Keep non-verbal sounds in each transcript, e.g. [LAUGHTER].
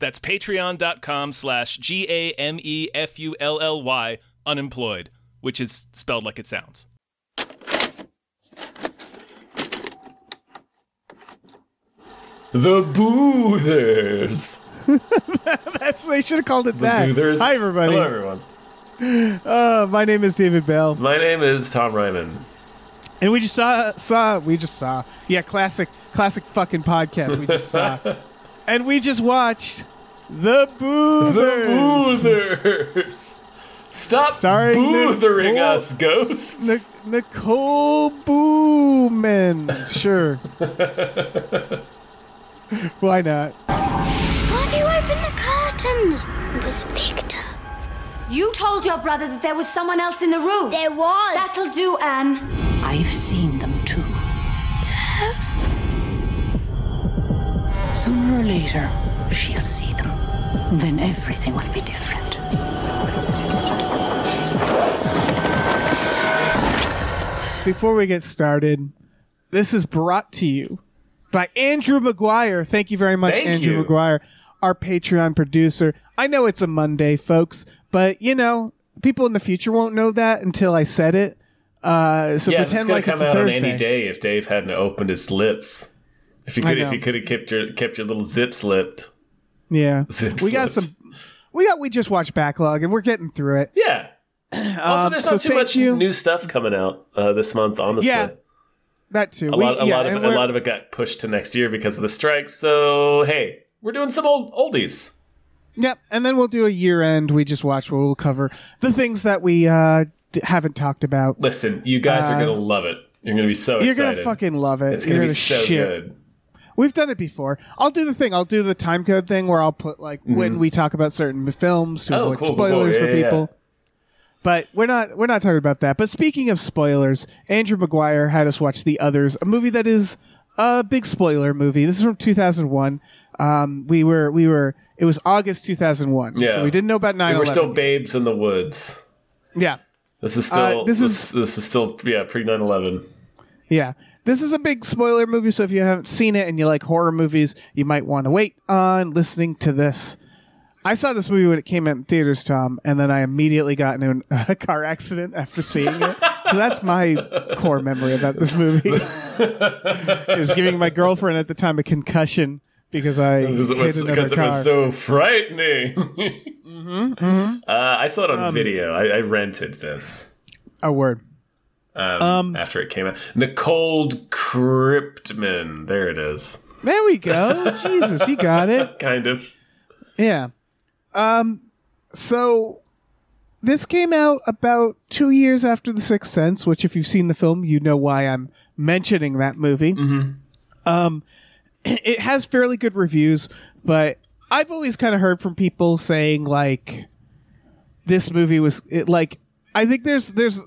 That's patreon.com slash G A M E F U L L Y unemployed, which is spelled like it sounds. The Boothers. [LAUGHS] That's they should have called it that. Boothers. Hi everybody. Hello, everyone. Uh, my name is David Bell, My name is Tom Reimann. and we just saw saw we just saw yeah classic classic fucking podcast we just saw, [LAUGHS] and we just watched the Boothers. The Boothers. Stop Starring boothering Nicole- us, ghosts. Nic- Nicole Booman. Sure. [LAUGHS] Why not? Why have you opened the curtains? It was Victor. You told your brother that there was someone else in the room. There was. That'll do, Anne. I've seen them too. Sooner or later, she'll see them. Then everything will be different. Before we get started, this is brought to you by Andrew McGuire. Thank you very much, Thank Andrew you. McGuire, our Patreon producer. I know it's a Monday, folks, but you know, people in the future won't know that until I said it. Uh, so yeah, it's pretend gonna like come it's a out on any day if Dave hadn't opened his lips. If you could, if you could have kept your kept your little zip slipped. Yeah, [LAUGHS] Zip we got some. We got. We just watched backlog, and we're getting through it. Yeah. [CLEARS THROAT] Also, Um, there's so not too much you. new stuff coming out uh, this month. Honestly, Yeah, That too. a We- lot, a yeah, lot of it, a lot of it got pushed to next year because of the strikes. So hey, we're doing some old oldies. Yep, and then we'll do a year end. We just watch where we'll cover the things that we uh, d- haven't talked about. Listen, you guys are gonna love it. You're gonna be so Uh, You're excited. gonna fucking love it. it's gonna You're be so shit. good. We've done it before. I'll do the thing. I'll do the time code thing where I'll put like when we talk about certain films to Mm-hmm. Oh, avoid cool, cool, cool. spoilers Yeah, for yeah, yeah. people. But we're not we're not talking about that. But speaking of spoilers, Andrew McGuire had us watch The Others, a movie that is a big spoiler movie. This is from 2001. Um, we were we were it was August 2001. Yeah, So we didn't know about 9/11. We were still babes in the woods. yeah. This is still Uh, this this, is- this is still yeah pre 9/11. Yeah. This is a big spoiler movie, so if you haven't seen it and you like horror movies, you might want to wait on listening to this. I saw this movie when it came out in theaters, Tom, and then I immediately got into [LAUGHS] a car accident after seeing it. so that's my core memory about this movie. [LAUGHS] is giving my girlfriend at the time a concussion because I Because it hit was, because it was so frightening. [LAUGHS] Mm-hmm, Uh, I saw it on Um, video. I, I rented this a word. Um, after it came out. Nicole Cryptman. There it is. There we go. [LAUGHS] Jesus, you got it. Kind of. Yeah. Um so this came out about 2 years after The Sixth Sense, which if you've seen the film, you know why I'm mentioning that movie. Um it has fairly good reviews, but I've always kind of heard from people saying like this movie was it like I think there's there's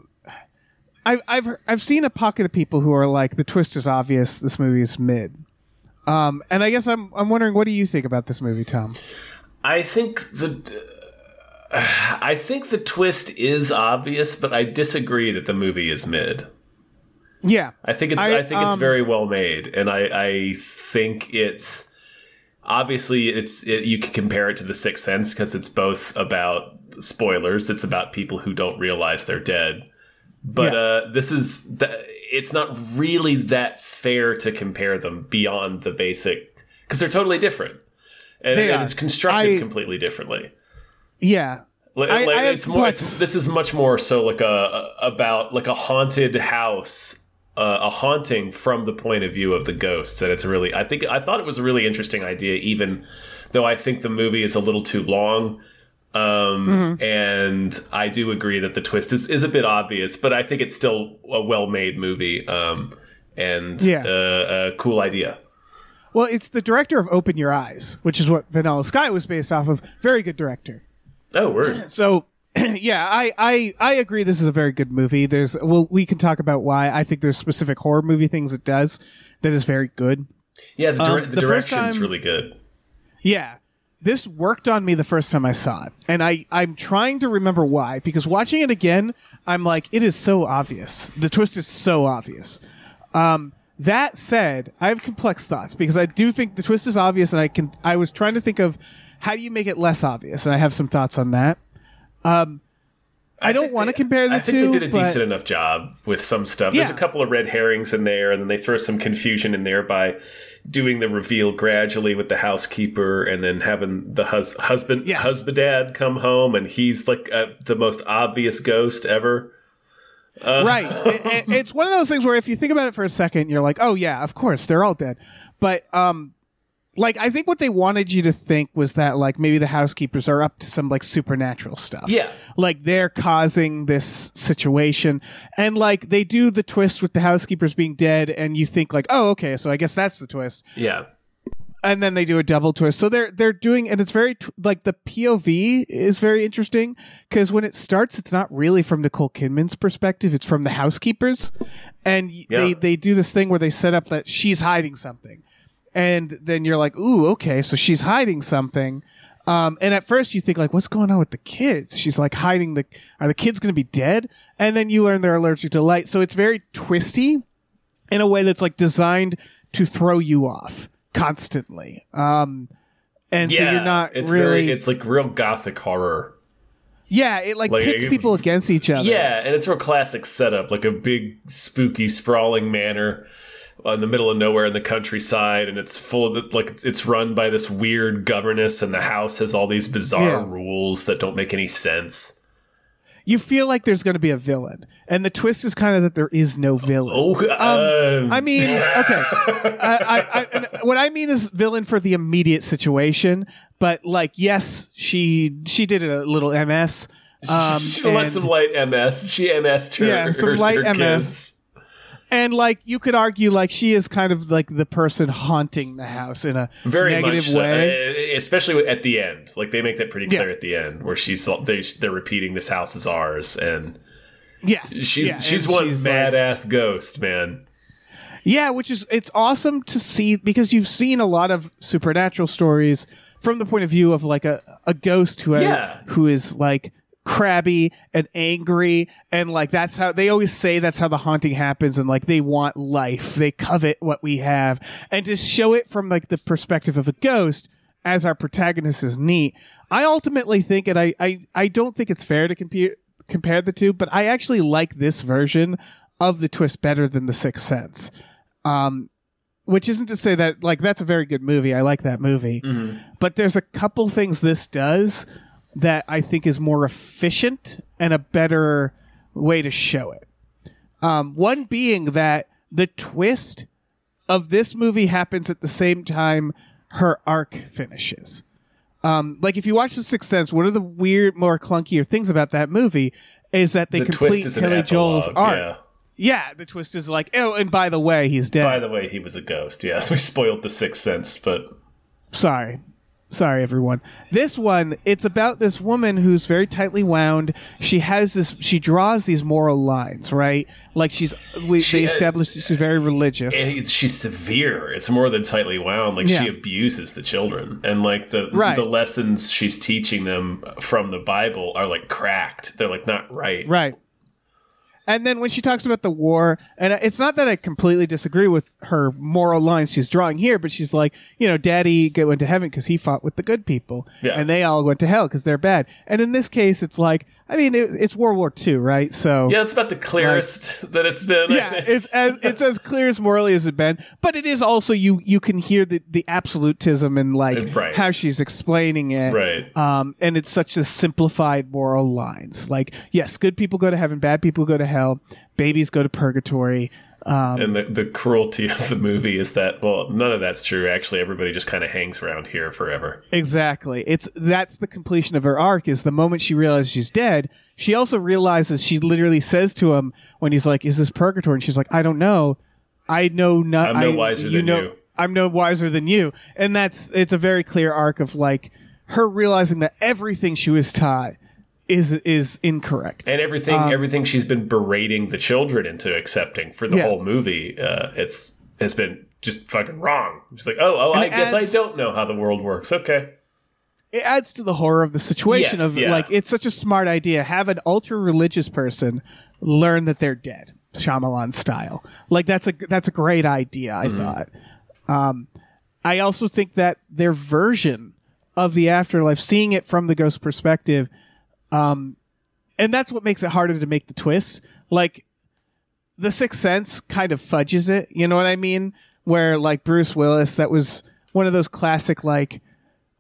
I've I've I've seen a pocket of people who are like the twist is obvious. This movie is mid, um, and I guess I'm I'm wondering what do you think about this movie, Tom? I think the. [SIGHS] I think the twist is obvious, but I disagree that the movie is mid. Yeah, I think it's I, I, think it's um, very well made, and I I think it's obviously it's it, you can compare it to the Sixth Sense because it's both about spoilers. It's about people who don't realize they're dead, but Yeah. uh, this is th- it's not really that fair to compare them beyond the basic because they're totally different, and, and it's constructed I- completely differently. yeah. Like, I- like, I- it's more. It's, this is much more so like a, a about like a haunted house, uh, a haunting from the point of view of the ghosts, and it's a really. I think I thought it was a really interesting idea, even though I think the movie is a little too long. Um, Mm-hmm. and I do agree that the twist is, is a bit obvious, but I think it's still a well made movie. Um, and Yeah. uh, a cool idea. Well, it's the director of Open Your Eyes, which is what Vanilla Sky was based off of. Very good director. Oh, word. [CLEARS THROAT] So, [CLEARS THROAT] yeah, I, I I agree. This is a very good movie. There's well, we can talk about why. I think there's specific horror movie things it does that is very good. Yeah, the, dire- Um, the, the direction's time- really good. Yeah. This worked on me the first time I saw it. And I, I'm trying to remember why, because watching it again, I'm like, it is so obvious. The twist is so obvious. Um, that said, I have complex thoughts because I do think the twist is obvious, and I can. I was trying to think of how do you make it less obvious, and I have some thoughts on that. Um, I, don't want to compare the I think two. they did a but- decent enough job with some stuff. There's a couple of red herrings in there, and then they throw some confusion in there by doing the reveal gradually with the housekeeper, and then having the hus- husband Yes. husband dad come home, and he's like uh, the most obvious ghost ever. right. [LAUGHS] It- it- it's one of those things where if you think about it for a second, you're like, oh yeah, of course they're all dead. But um, like I think what they wanted you to think was that like maybe the housekeepers are up to some like supernatural stuff. Yeah. Like they're causing this situation, and like they do the twist with the housekeepers being dead, and you think like, oh okay, so I guess that's the twist Yeah, and then they do a double twist. So they're they're doing, and it's very like the POV is very interesting because when it starts, it's not really from Nicole Kidman's perspective; it's from the housekeepers, and Yeah. they they do this thing where they set up that she's hiding something, and then you're like, ooh, okay, so she's hiding something. Um, and at first you think like, what's going on with the kids? She's like hiding the. Are the kids going to be dead? And then you learn they're allergic to light. So it's very twisty in a way that's like designed to throw you off constantly. Um, and yeah. so you're not it's really. very. It's like real gothic horror. yeah, it like, like, pits it- people against each other. Yeah, and it's a real classic setup, like a big, spooky, sprawling manor in the middle of nowhere in the countryside, and it's full of like it's run by this weird governess, and the house has all these bizarre Yeah. rules that don't make any sense. You feel like there's going to be a villain, and the twist is kind of that there is no villain. Oh, um, I mean, okay. [LAUGHS] I, I, I, what I mean is villain for the immediate situation, but like, yes, she she did a little MS. [LAUGHS] Um, she let and- some light MS. She MS'd her, Yeah, some her- light her MS. kids. And like you could argue like she is kind of like the person haunting the house in a Very negative much, so. way. Uh, especially at the end. Like they make that pretty clear Yeah. at the end, where she's they, they're repeating this house is ours, and yes, she's yeah, she's one she's, like- badass ghost, man. Yeah, which is it's awesome to see because you've seen a lot of supernatural stories from the point of view of like a, a ghost who Yeah. who is like crabby and angry and like that's how they always say that's how the haunting happens and like they want life. They covet what we have. And to show it from like the perspective of a ghost as our protagonist is neat i ultimately think and i i, I don't think it's fair to compare compare the two but i actually like this version of the twist better than the sixth sense. Um, which isn't to say that like that's a very good movie. I like that movie, but there's a couple things this does that I think is more efficient and a better way to show it. Um, one being that the twist of this movie happens at the same time her arc finishes. Um, like if you watch The Sixth Sense, one of the weird, more clunkier things about that movie is that they The complete twist is an Haley Joel's arc. yeah. Yeah, the twist is like, oh, and by the way, he's dead. By the way, he was a ghost. Yes, [LAUGHS] we spoiled the sixth sense, but Sorry. Sorry, everyone. This one, it's about this woman who's very tightly wound. She has this, she draws these moral lines, right? Like she's, we, She- they uh, established she's very religious. she's severe. It's more than tightly wound. Like Yeah. she abuses the children, and like the Right. the lessons she's teaching them from the Bible are like cracked. They're like not right. Right. And then when she talks about the war, and it's not that I completely disagree with her moral lines she's drawing here, but she's like, you know, daddy went to heaven because he fought with the good people, Yeah. and they all went to hell because they're bad. And in this case, it's like, I mean, it, it's World War II, right? So Yeah, it's about the clearest [LAUGHS] that it's been. I yeah, think. it's as it's as clear as morally as it been, but it is also you you can hear the the absolutism and like Right. how she's explaining it, Right. Um, and it's such a simplified moral lines. Like, yes, good people go to heaven, bad people go to hell, babies go to purgatory. Um, and the, the cruelty of the movie is that well, none of that's true. Actually, everybody just kind of hangs around here forever. Exactly. It's that's the completion of her arc. Is the moment she realizes she's dead. She also realizes she literally says to him when he's like, "Is this purgatory?" And she's like, "I don't know. I know not. I'm no I- wiser you than know, you." I'm no wiser than you. And that's it's a very clear arc of like her realizing that everything she was taught is is incorrect. and everything everything she's been berating the children into accepting for the Yeah. whole movie uh, it's has been just fucking wrong she's like oh oh i guess adds- i don't know how the world works okay it adds to the horror of the situation Yes, of yeah. like it's such a smart idea. Have an ultra religious person learn that they're dead, Shyamalan style. Like that's a that's a great idea. Mm-hmm. I thought. Um, I also think that their version of the afterlife, seeing it from the ghost perspective, um, and that's what makes it harder to make the twist. Like the Sixth Sense kind of fudges it. You know what I mean? Where like Bruce Willis, that was one of those classic like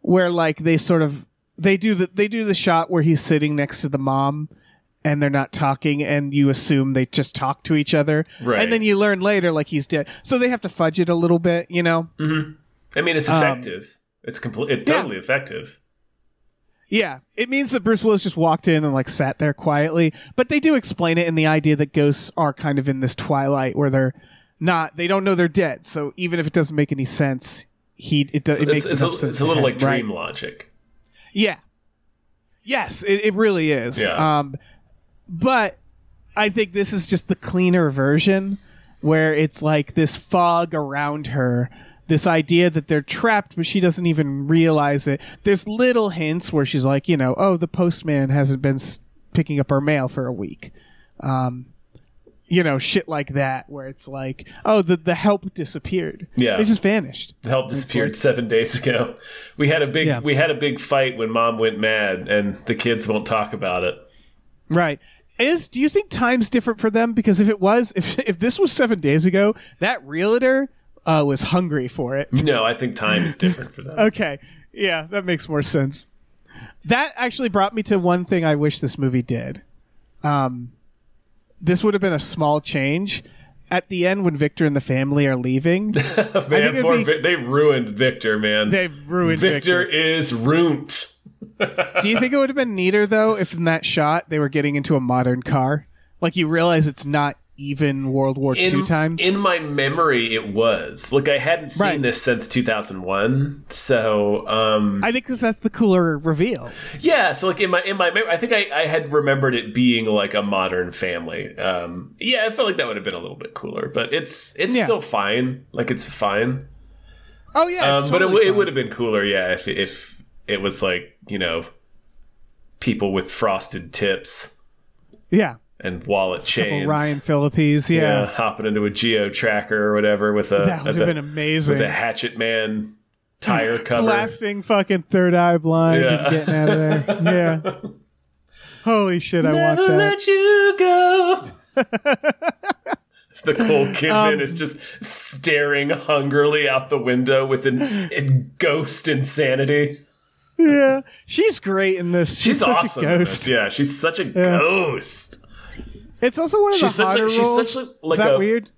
where like they sort of they do the they do the shot where he's sitting next to the mom and they're not talking and you assume they just talk to each other Right. and then you learn later like he's dead so they have to fudge it a little bit you know i mean it's effective it's complete it's Um, yeah. totally effective yeah it means that bruce willis just walked in and like sat there quietly but they do explain it in the idea that ghosts are kind of in this twilight where they're not they don't know they're dead so even if it doesn't make any sense he it does it makes it's, a, sense it's a little him, like right? dream logic Yeah. Yes, it, it really is. Yeah. Um, but I think this is just the cleaner version where it's like this fog around her, this idea that they're trapped, but she doesn't even realize it. There's little hints where she's like, you know, oh, the postman hasn't been s- picking up our mail for a week. Um, you know, shit like that, where it's like, oh, the, the help disappeared. Yeah. They just vanished. the help disappeared seven days ago we had a big Yeah. we had a big fight when mom went mad and the kids won't talk about it Right. Is do you think time's different for them? Because if it was, if if this was seven days ago, that realtor uh, was hungry for it. [LAUGHS] no i think time is different for them Okay, yeah, that makes more sense. That actually brought me to one thing I wish this movie did. Um, this would have been a small change. At the end, when Victor and the family are leaving, [LAUGHS] man, poor be- Vic- they ruined Victor, man. they've ruined Victor, Victor. is ruined. Do you think it would have been neater though if in that shot they were getting into a modern car? Like you realize it's not even World War II times. in my memory, it was. Like, I hadn't seen Right. this since 2001. So, um, I think because that's the cooler reveal. yeah. So, like, in my, in my memory, I think I, I had remembered it being like a modern family. Um, yeah, I felt like that would have been a little bit cooler, but it's, it's Yeah. still fine. Like, it's fine. Oh yeah, it's Um, but it, totally it would have been cooler, yeah, if, if it was like, you know, people with frosted tips yeah. And wallet chains. Ryan Phillippes, yeah, yeah, hopping into a geo tracker or whatever with a that would have been amazing. with a hatchet man tire [LAUGHS] cover. Blasting fucking third eye blind Yeah. and getting out of there. [LAUGHS] Yeah. Holy shit, I want Never that. let you go. [LAUGHS] it's Nicole Kidman Um, is just staring hungrily out the window with an, ghost insanity. Yeah, she's great in this. She's, She's such awesome. a in ghost. this. Yeah, she's such a ghost. It's also one of She's the such a- hotter she's roles. such like Is that a- weird?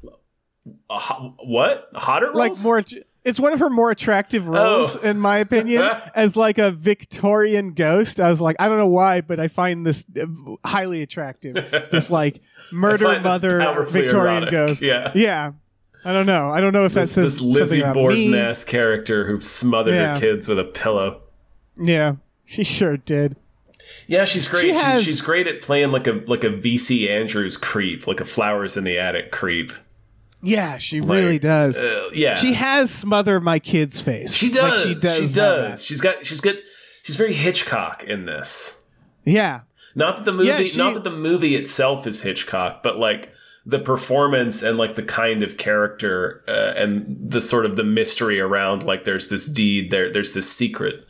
A what? Hotter roles? Like more. It's one of her more attractive roles, Oh. in my opinion, [LAUGHS] as like a Victorian ghost. I was like, I don't know why, but I find this uh, highly attractive. this [LAUGHS] like murder mother Victorian erotic. ghost. Yeah. yeah. I don't know. I don't know if that this, says this Lizzie Borden ass character who smothered Yeah. her kids with a pillow. Yeah, she sure did. Yeah, she's great. She she's, has- she's great at playing like a like a VC Andrews creep, like a flowers in the attic creep. Yeah, she really does. Uh, yeah, she has smother my kid's face. she Like, does. she does. She does. She's got. She's got. She's very Hitchcock in this. Yeah. Not that the movie. Yeah, she- not that the movie itself is Hitchcock, but like the performance and like the kind of character uh, and the sort of the mystery around like there's this deed there there's this secret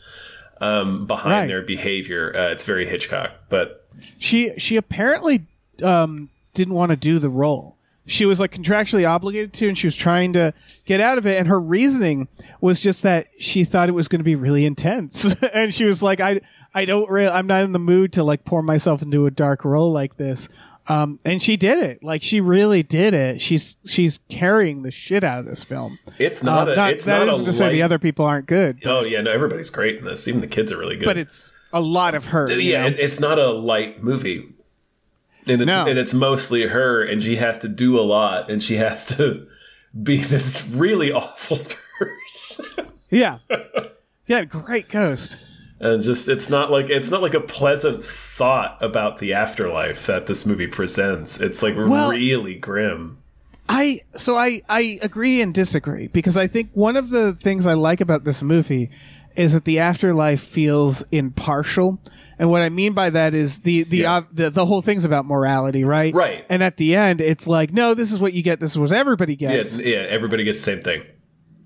um, behind Right. their behavior. Uh, it's very Hitchcock, but She she apparently um, didn't want to do the role. She was like contractually obligated to, and she was trying to get out of it. And her reasoning was just that she thought it was going to be really intense, [LAUGHS] and she was like, "I I don't really, I'm not in the mood to like pour myself into a dark role like this." Um, and she did it. Like she really did it. She's she's carrying the shit out of this film. it's not Uh, a. not- it's that not isn't to say the other people aren't good, Oh yeah, no, everybody's great in this. Even the kids are really good. but it's a lot of her. you yeah, it, it's not a light movie, and it's No. and it's mostly her, and she has to do a lot, and she has to be this really awful [LAUGHS] person. Yeah. Yeah, great ghost. And just it's not like it's not like a pleasant thought about the afterlife that this movie presents. It's like Well- really grim. I so I I agree and disagree because I think one of the things I like about this movie is that the afterlife feels impartial, and what I mean by that is the the Yeah. uh, the, the whole thing's about morality, right? Right. And at the end, it's like, no, this is what you get. This is what everybody Yeah, gets. it's- yeah, everybody gets the same thing.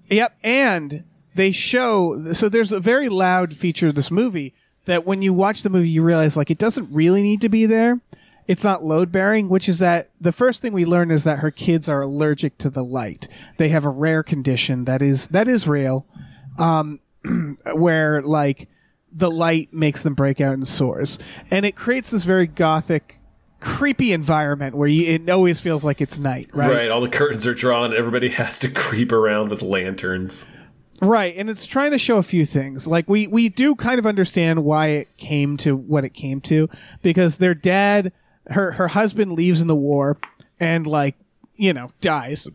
Yep, and they show so there's a very loud feature of this movie that when you watch the movie you realize like it doesn't really need to be there. It's not load bearing, which is that the first thing we learn is that her kids are allergic to the light. They have a rare condition that is that is real, um, [CLEARS THROAT] where like the light makes them break out in sores, and it creates this very gothic, creepy environment where you, it always feels like it's night, Right. right? All the curtains are drawn. Everybody [LAUGHS] has to creep around with lanterns. Right, and it's trying to show a few things. Like we we do kind of understand why it came to what it came to because their dad, her her husband leaves in the war and like, you know, dies.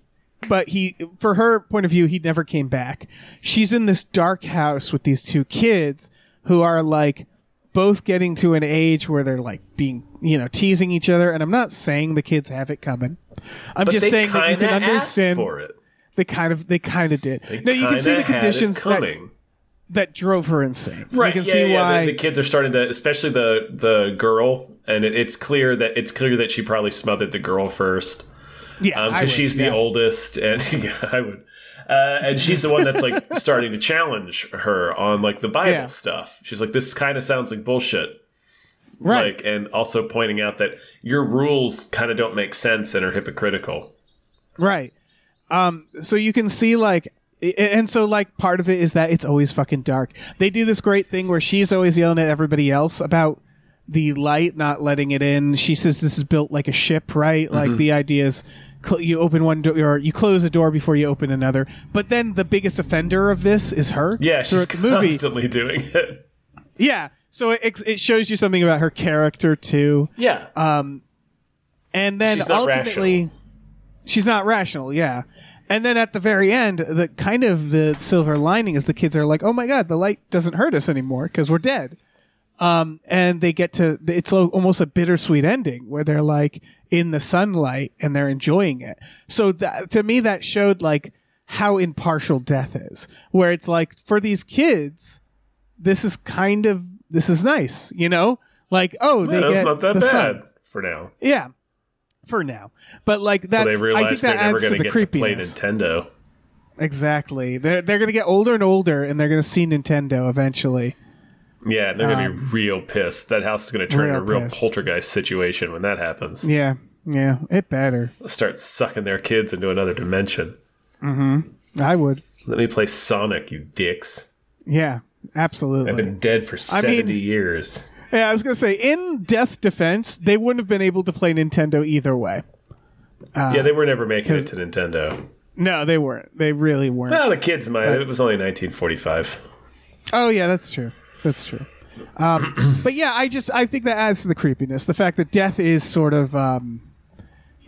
But he for her point of view, he never came back. She's in this dark house with these two kids who are like both getting to an age where they're like being, you know, teasing each other and I'm not saying the kids have it coming. I'm But just saying that you can understand for it. They kind of they kind of did. They no, you can see the conditions that, coming. that drove her insane. right You can yeah, see yeah, why. The, the kids are starting to especially the the girl and it, it's clear that it's clear that she probably smothered the girl first yeah, because would, she's the yeah. oldest and [LAUGHS] yeah i would uh, and she's the one that's like [LAUGHS] starting to challenge her on like the bible Yeah. stuff she's like this kind of sounds like bullshit right. like and also pointing out that your rules kind of don't make sense and are hypocritical Right. Um, so you can see like and so like part of it is that it's always fucking dark. They do this great thing where she's always yelling at everybody else about the light not letting it in. She says this is built like a ship, right? Mm-hmm. Like the idea is cl- you open one door or you close a door before you open another. But then the biggest offender of this is her. yeah she's the movie. constantly doing it Yeah. So it, it shows you something about her character too. yeah um and then ultimately she's not rational yeah. And then at the very end the kind of the silver lining is the kids are like oh my god the light doesn't hurt us anymore because we're dead. Um, and they get to it's almost a bittersweet ending where they're like in the sunlight and they're enjoying it. So that, to me that showed like how impartial death is where it's like for these kids this is kind of this is nice you know? Like oh they that's get not that the bad sun. for now. Yeah, for now. But like so that's they I think realize that they're never adds to going the to get to play creepiness. nintendo exactly. They're they're gonna get older and older, and they're gonna see Nintendo eventually. yeah they're going to be real pissed that house is going to turn into a Um, real real pissed. poltergeist situation when that happens Yeah, yeah. It better. start sucking their kids into another dimension Mm-hmm. I would. let me play sonic you dicks Yeah, absolutely. I've been dead for I mean- 70 years. Yeah, I was gonna say in Death Defense, they wouldn't have been able to play Nintendo either way. yeah, they were never making it to Nintendo. No, they weren't. They really weren't. Well, the kids might. It was only 1945. Oh yeah, that's true. That's true. Um, [CLEARS THROAT] but yeah, I just I think that adds to the creepiness. The fact that death is sort of um,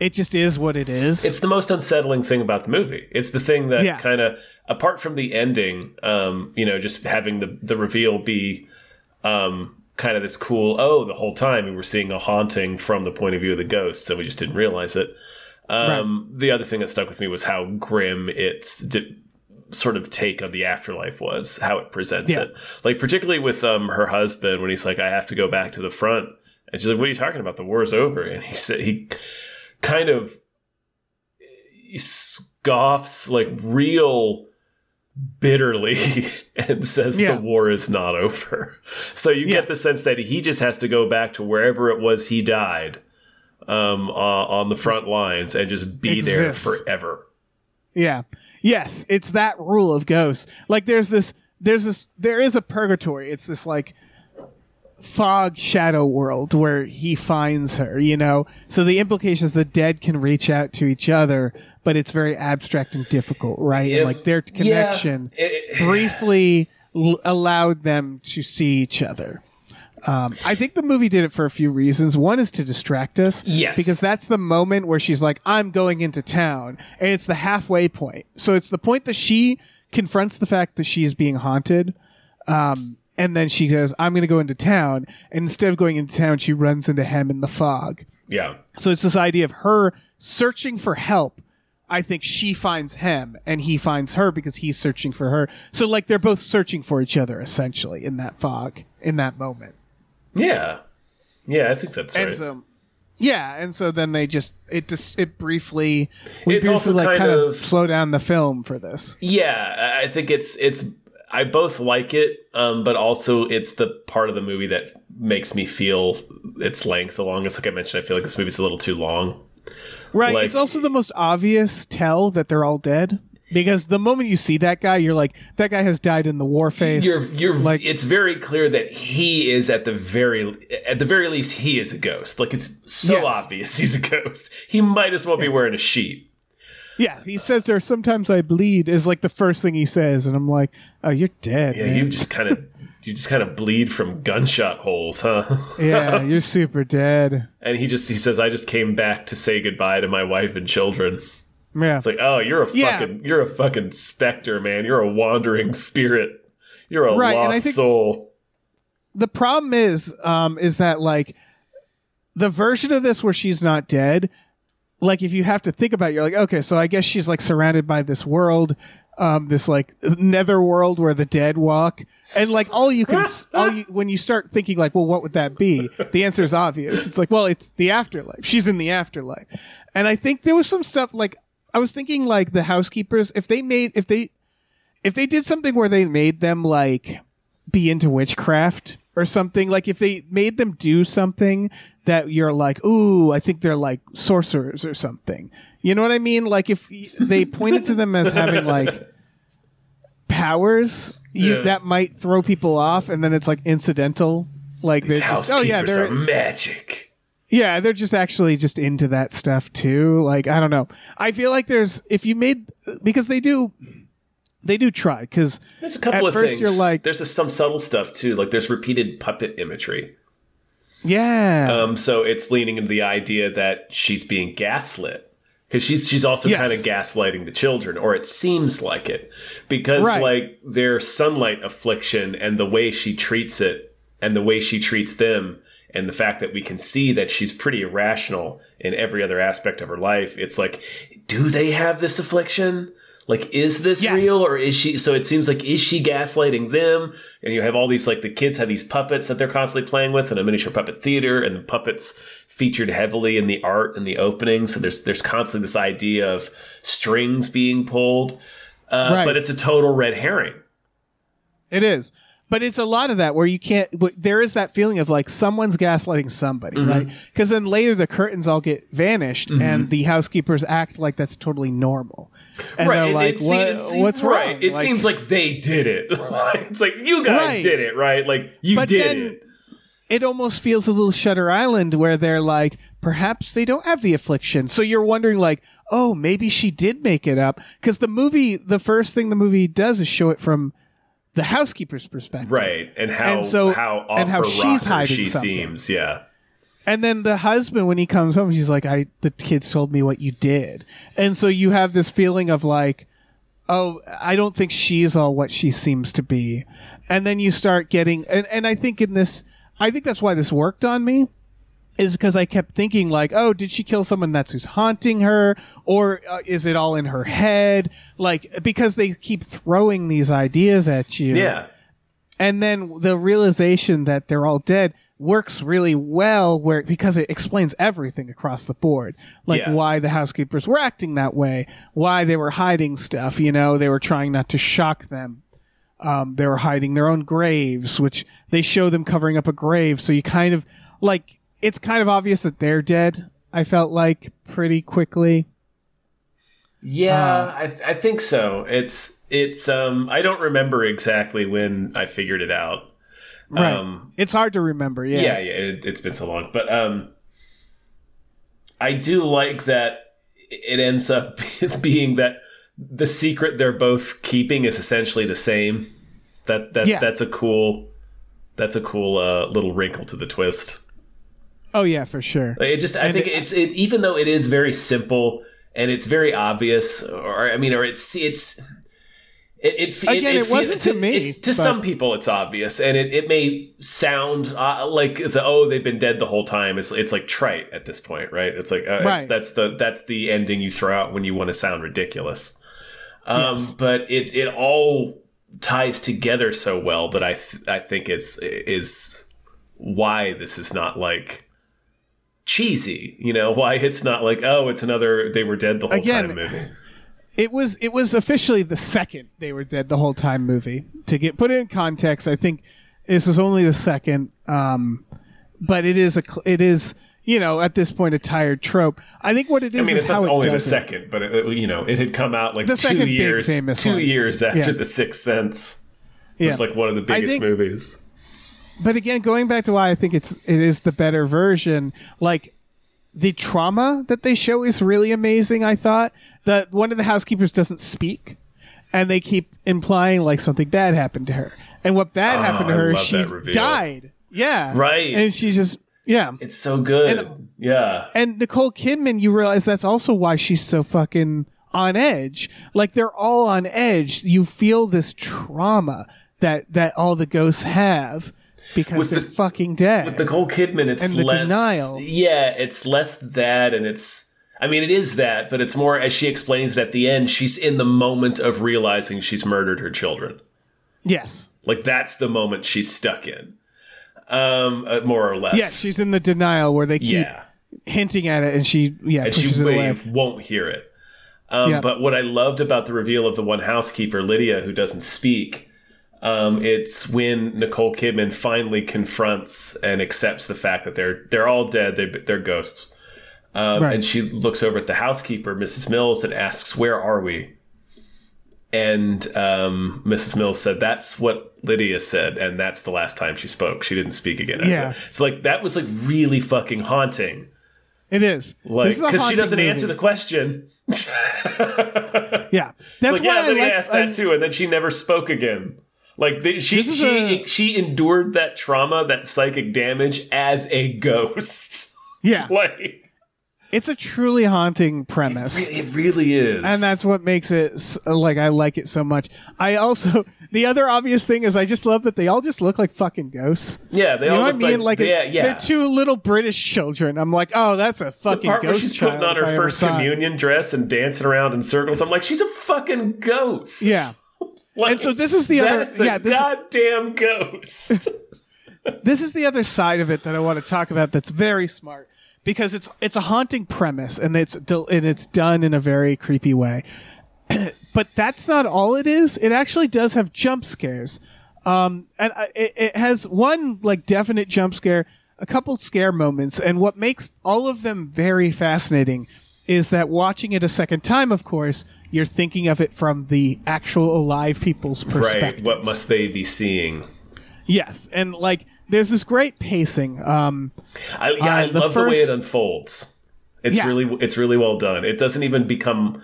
it just is what it is. It's the most unsettling thing about the movie. It's the thing that Yeah. kind of, apart from the ending, um, you know, just having the the reveal be um, kind of this cool. Oh, the whole time we were seeing a haunting from the point of view of the ghost, so we just didn't realize it. Um, The other thing that stuck with me was how grim its di- sort of take on the afterlife was, how it presents Yeah. it. Like particularly with um, her husband when he's like, "I have to go back to the front," and she's like, "What are you talking about? The war's over." And he said he kind of he scoffs like real bitterly [LAUGHS] and says Yeah. the war is not over. So you Yeah. get the sense that he just has to go back to wherever it was he died um, uh, on the front lines and just be there forever. Yeah. Yes, it's that rule of ghosts. Like there's this there's this there is a purgatory. It's this like fog shadow world where he finds her, you know. So the implication is the dead can reach out to each other, but it's very abstract and difficult, right? Yeah. And like their connection It- briefly l- allowed them to see each other. Um, I think the movie did it for a few reasons. One is to distract us. Yes. Because that's the moment where she's like, I'm going into town. And it's the halfway point. So it's the point that she confronts the fact that she's being haunted. Um, and then she goes, I'm going to go into town. And instead of going into town, she runs into him in the fog. Yeah. So it's this idea of her searching for help. I think she finds him and he finds her because he's searching for her. So like they're both searching for each other essentially in that fog, in that moment. Yeah. Yeah, I think that's And right. so yeah, and so then they just it just it briefly we It's briefly also like kind of of- slow down the film for this. Yeah, I think it's it's I both like it, um, but also it's the part of the movie that makes me feel its length the longest. Like I mentioned, I feel like this movie's a little too long. Right. Like- it's also the most obvious tell that they're all dead. Because the moment you see that guy, you're like, that guy has died in the war phase. You're you're like it's very clear that he is at the very at the very least he is a ghost. Like it's so Yes. obvious [LAUGHS] he's a ghost. He might as well be wearing a sheet. Yeah, he says there sometimes I bleed is like the first thing he says, and I'm like, oh, you're dead. Yeah, man. you just kind of you just kind of bleed from gunshot holes, huh? [LAUGHS] yeah, you're super dead. And he just he says, "I just came back to say goodbye to my wife and children." Yeah, It's like, oh, you're a Yeah. fucking you're a fucking specter, man. You're a wandering spirit. You're a Right, and I lost think- soul. the problem is, um, is that like the version of this where she's not dead. Like if you have to think about, it, you're like, okay, so I guess she's like surrounded by this world, um, this like nether world where the dead walk, and like all you can, all you when you start thinking like, well, what would that be? The answer is obvious. It's like, well, it's the afterlife. She's in the afterlife, and I think there was some stuff like I was thinking like the housekeepers if they made if they if they did something where they made them like be into witchcraft or something like if they made them do something that you're like ooh i think they're like sorcerers or something you know what i mean like if they pointed to them as having like powers you, Yeah. that might throw people off and then it's like incidental like These they're just oh yeah they're magic. yeah, they're just actually just into that stuff too. Like I don't know. I feel like there's if you made because they do they do try because There's a couple At of first things. you're like- there's a, some subtle stuff too. Like there's repeated puppet imagery. yeah Um, so it's leaning into the idea that she's being gaslit because she's she's also Yes. kind of gaslighting the children, or it seems like it, because Right. like their sunlight affliction and the way she treats it, and the way she treats them, and the fact that we can see that she's pretty irrational in every other aspect of her life. It's like, do they have this affliction? Like, is this Yes. real or is she? So it seems like, is she gaslighting them? And you have all these, like, the kids have these puppets that they're constantly playing with in a miniature puppet theater, and the puppets featured heavily in the art and the opening. So there's, there's constantly this idea of strings being pulled. Uh, Right. But it's a total red herring. It is. But it's a lot of that where you can't, there is that feeling of like someone's gaslighting somebody, Mm-hmm. right? Because then later the curtains all get vanished and the housekeepers act like that's totally normal. And they're it- like, it what, it se- what's right. wrong? It Like- seems like they did it. [LAUGHS] it's like you guys Right. did it, right? Like you But did then- it. it almost feels a little Shutter Island where they're like, perhaps they don't have the affliction. So you're wondering, like, oh, maybe she did make it up. Because the movie, the first thing the movie does is show it from the housekeeper's perspective. Right, and how And so- how and how she's hiding she something. seems, yeah. And then the husband, when he comes home, he's like, I, the kids told me what you did. And so you have this feeling of like, oh, I don't think she's all what she seems to be. And then you start getting, and, and I think in this, I think that's why this worked on me is because I kept thinking like, oh, did she kill someone that's who's haunting her, or uh, is it all in her head? Like because they keep throwing these ideas at you, Yeah. and then the realization that they're all dead works really well where because it explains everything across the board. Like Yeah. why the housekeepers were acting that way. Why they were hiding stuff you know? They were trying not to shock them. Um, they were hiding their own graves which they show them covering up a grave. So you kind of like it's kind of obvious that they're dead i felt like pretty quickly Yeah, Uh, I, th- I think so. It's it's um I don't remember exactly when I figured it out. right Um, it's hard to remember yeah yeah, yeah, it, it's been so long, but um, I do like that it ends up [LAUGHS] being that the secret they're both keeping is essentially the same. That that Yeah. that's a cool that's a cool uh, little wrinkle to the twist. Oh yeah for sure It just, I think it's it, even though it is very simple and it's very obvious, or I mean, or it's it's It, it, Again, it feel- wasn't to me, it- to but- some people, it's obvious, and it, it may sound uh, like the oh they've been dead the whole time. It's it's like trite at this point, right? It's like uh, it's, that's the that's the ending you throw out when you want to sound ridiculous. Um, Yes. But it it all ties together so well that I th- I think is is why this is not like cheesy. You know why it's not like oh it's another they were dead the whole Again, time movie. It was it was officially the second they were dead the whole time movie. To get put it in context, I think this was only the second, um, but it is a it is you know at this point a tired trope. I think what it is I mean, is it's not it only the it. second, but it, you know, it had come out like The two years, two one. years after Yeah. the Sixth Sense. It Yeah. was like one of the biggest think- movies. But again, going back to why I think it's it is the better version, like the trauma that they show is really amazing. I thought that one of the housekeepers doesn't speak, and they keep implying like something bad happened to her, and what bad ah, happened to Oh, her is she died. Yeah, Right. and she just yeah. It's so good. And- yeah. And Nicole Kidman, you realize that's also why she's so fucking on edge. Like they're all on edge. You feel this trauma that that all the ghosts have because With they're the- fucking dead. With Nicole Kidman, it's And the less denial. Yeah, it's less that, and it's. I mean, it is that, but it's more as she explains it at the end. She's in the moment of realizing she's murdered her children. yes. Like that's the moment she's stuck in, um, uh, more or less. Yeah, she's in the denial where they keep yeah. hinting at it and she yeah, and she pushes it away. won't hear it. Um, Yeah. But what I loved about the reveal of the one housekeeper, Lydia, who doesn't speak, um, it's when Nicole Kidman finally confronts and accepts the fact that they're they're all dead. They, they're ghosts. Um, Right. And she looks over at the housekeeper, Mrs. Mills, and asks, "Where are we?" And um, Mrs. Mills said, "That's what Lydia said, and that's the last time she spoke. She didn't speak again." Yeah. that." So like that was like really fucking haunting. It is. Like This is a because she doesn't movie. answer the question. Yeah. [LAUGHS] That's like, why yeah, I like asked I- that too, and then she never spoke again. Like the, she she a- she endured that trauma, that psychic damage as a ghost. [LAUGHS] Yeah. like It's a truly haunting premise. it, it really is, and that's what makes it like I like it so much. I also [LAUGHS] the other obvious thing is I just love that they all just look like fucking ghosts. yeah. They You all know what I look mean? Like, yeah, yeah. they're two little British children. I'm like, oh, that's a the fucking where ghost she's putting on her I first communion dress and dancing around in circles. I'm like, she's a fucking ghost. Yeah. Like, And so this is the other- yeah, this- goddamn ghost. [LAUGHS] [LAUGHS] This is the other side of it that I want to talk about. That's very smart because it's it's a haunting premise and it's del- and it's done in a very creepy way. [CLEARS THROAT] but that's not all it is. It actually does have jump scares, um, and I, it, it has one like definite jump scare, a couple scare moments, and what makes all of them very fascinating is that watching it a second time, of course, you're thinking of it from the actual alive people's perspective. right. What must they be seeing? Yes, and like there's this great pacing. Um, I, yeah, I Uh, the love the way it unfolds. It's Yeah. really it's really well done. It doesn't even become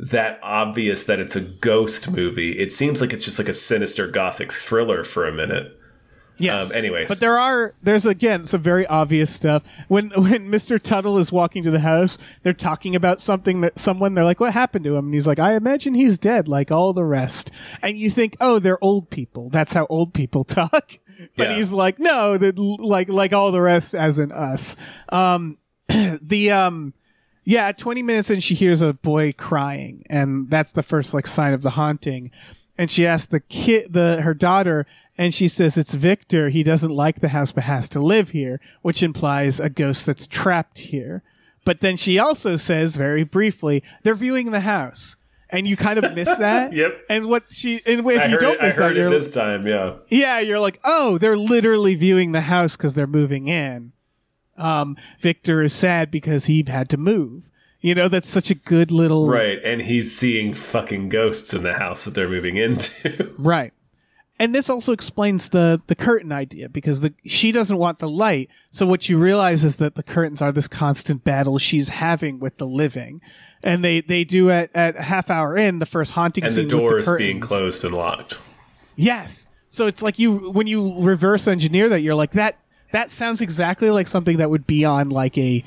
that obvious that it's a ghost movie. It seems like it's just like a sinister gothic thriller for a minute. Yes. Um, anyways. but there are there's again some very obvious stuff. When [LAUGHS] when Mr. Tuttle is walking to the house, they're talking about something that someone they're like, "What happened to him?" And he's like, "I imagine he's dead, like all the rest." And you think, "Oh, they're old people. That's how old people [LAUGHS] talk." But Yeah. he's like, "No, that like like all the rest, as in us." Um, [CLEARS THROAT] the um yeah 20 minutes in she hears a boy crying and that's the first like sign of the haunting and she asks the kid the her daughter and she says it's victor he doesn't like the house but has to live here which implies a ghost that's trapped here but then she also says very briefly they're viewing the house and you kind of miss that [LAUGHS] Yep. and what she and if I you don't it, miss that it you're this time, yeah. yeah, you're like, oh, they're literally viewing the house because they're moving in. Um, Victor is sad because he had to move. You know, that's such a good little Right. And he's seeing fucking ghosts in the house that they're moving into. [LAUGHS] Right. And this also explains the the curtain idea because the she doesn't want the light. So what you realize is that the curtains are this constant battle she's having with the living. And they they do at at half hour in the first haunting and the door the is being closed and locked. Yes. So it's like you when you reverse engineer that, you're like that. That sounds exactly like something that would be on like a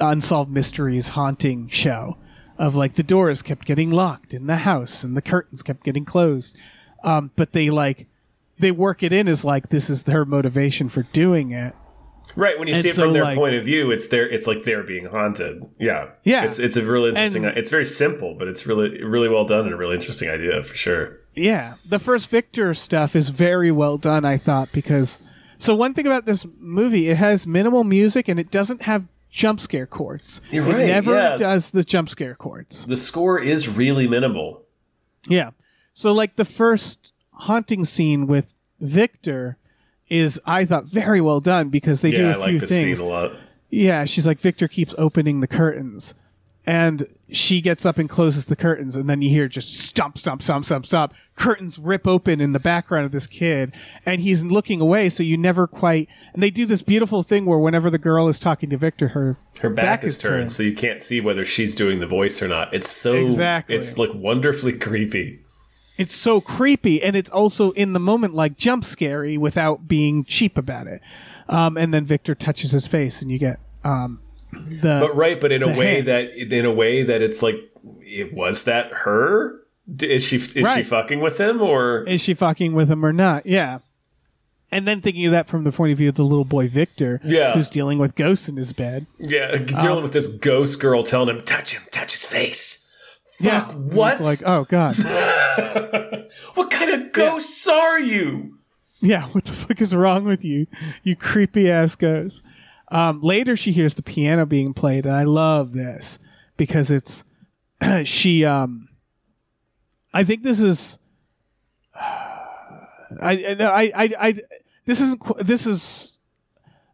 unsolved mysteries haunting show. of like the doors kept getting locked in the house and the curtains kept getting closed. Um, but they like they work it in as like this is her motivation for doing it. Right when you And see it so, from their like- point of view, it's their it's like they're being haunted. Yeah, Yeah. It's it's a really interesting. And- it's very simple, but it's really really well done and a really interesting idea for sure. Yeah, the first Victor stuff is very well done, I thought, because so one thing about this movie, it has minimal music and it doesn't have jump scare chords. You're it right, never yeah. does the jump scare chords. The score is really minimal. Yeah. So like the first haunting scene with Victor is I thought very well done because they do Yeah, a I few like things. scene a lot. Yeah, she's like Victor keeps opening the curtains. And she gets up and closes the curtains, and then you hear just stomp, stomp, stomp, stomp, stomp. Curtains rip open in the background of this kid, and he's looking away, so you never quite. And they do this beautiful thing where whenever the girl is talking to Victor, her Her back, is turned, so you can't see whether she's doing the voice or not. It's so Exactly. It's like wonderfully creepy. it's so creepy and it's also in the moment like jump scary without being cheap about it um, and then victor touches his face and you get um, the But right, but in a way hand. that in a way that it's like, it was that her? Is she is she fucking with him or? is she fucking with him or not yeah and then thinking of that from the point of view of the little boy victor Yeah. who's dealing with ghosts in his bed Yeah, dealing um, with this ghost girl telling him, "Touch him, touch his face." yeah Fuck, what? it's like oh god [LAUGHS] What kind of ghosts are you? yeah what the fuck is wrong with you you creepy ass ghost um, later she hears the piano being played and i love this because it's [CLEARS THROAT] she um i think this is [SIGHS] i i no, I, I i this isn't this is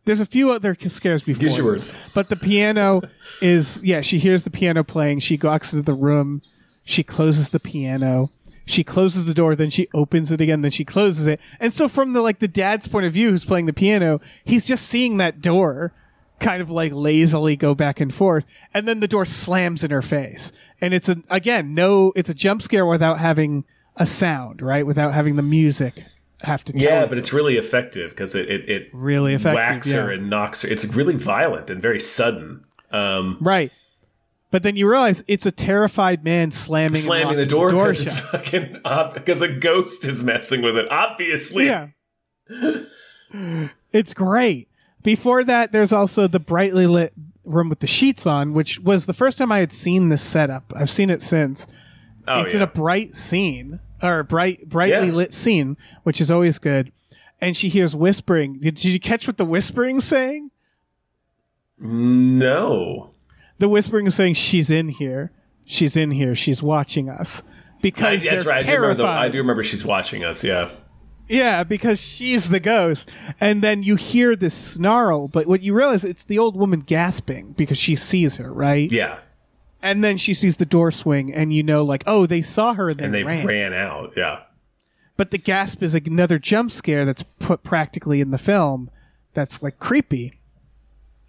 there's a few other scares before this, but the piano is yeah she hears the piano playing she walks into the room she closes the piano she closes the door then she opens it again then she closes it. And so from the like the dad's point of view who's playing the piano he's just seeing that door kind of like lazily go back and forth and then the door slams in her face. And it's a again no it's a jump scare without having a sound right? Without having the music have to tell Yeah, but it's really effective because it, it it Really effective, whacks her and knocks her. It's really violent and very sudden. Um, right but then you realize it's a terrified man slamming slamming the door because it's [LAUGHS] fucking because a ghost is messing with it. Obviously, Yeah. it's great. Before that, there's also the brightly lit room with the sheets on, which was the first time I had seen this setup. I've seen it since. Oh, it's in a bright scene or a bright, brightly Yeah. lit scene, which is always good. And she hears whispering. Did, did you catch what the whispering saying? no. The whispering is saying, "She's in here. She's in here. She's watching us." Because That's right. I do, remember the. I do remember she's watching us. Yeah. Yeah, because she's the ghost. And then you hear this snarl, but what you realize it's the old woman gasping because she sees her, right? Yeah. And then she sees the door swing and you know like, "Oh, they saw her and, And they they ran. ran out. Yeah. But the gasp is another jump scare that's put practically in the film that's like creepy.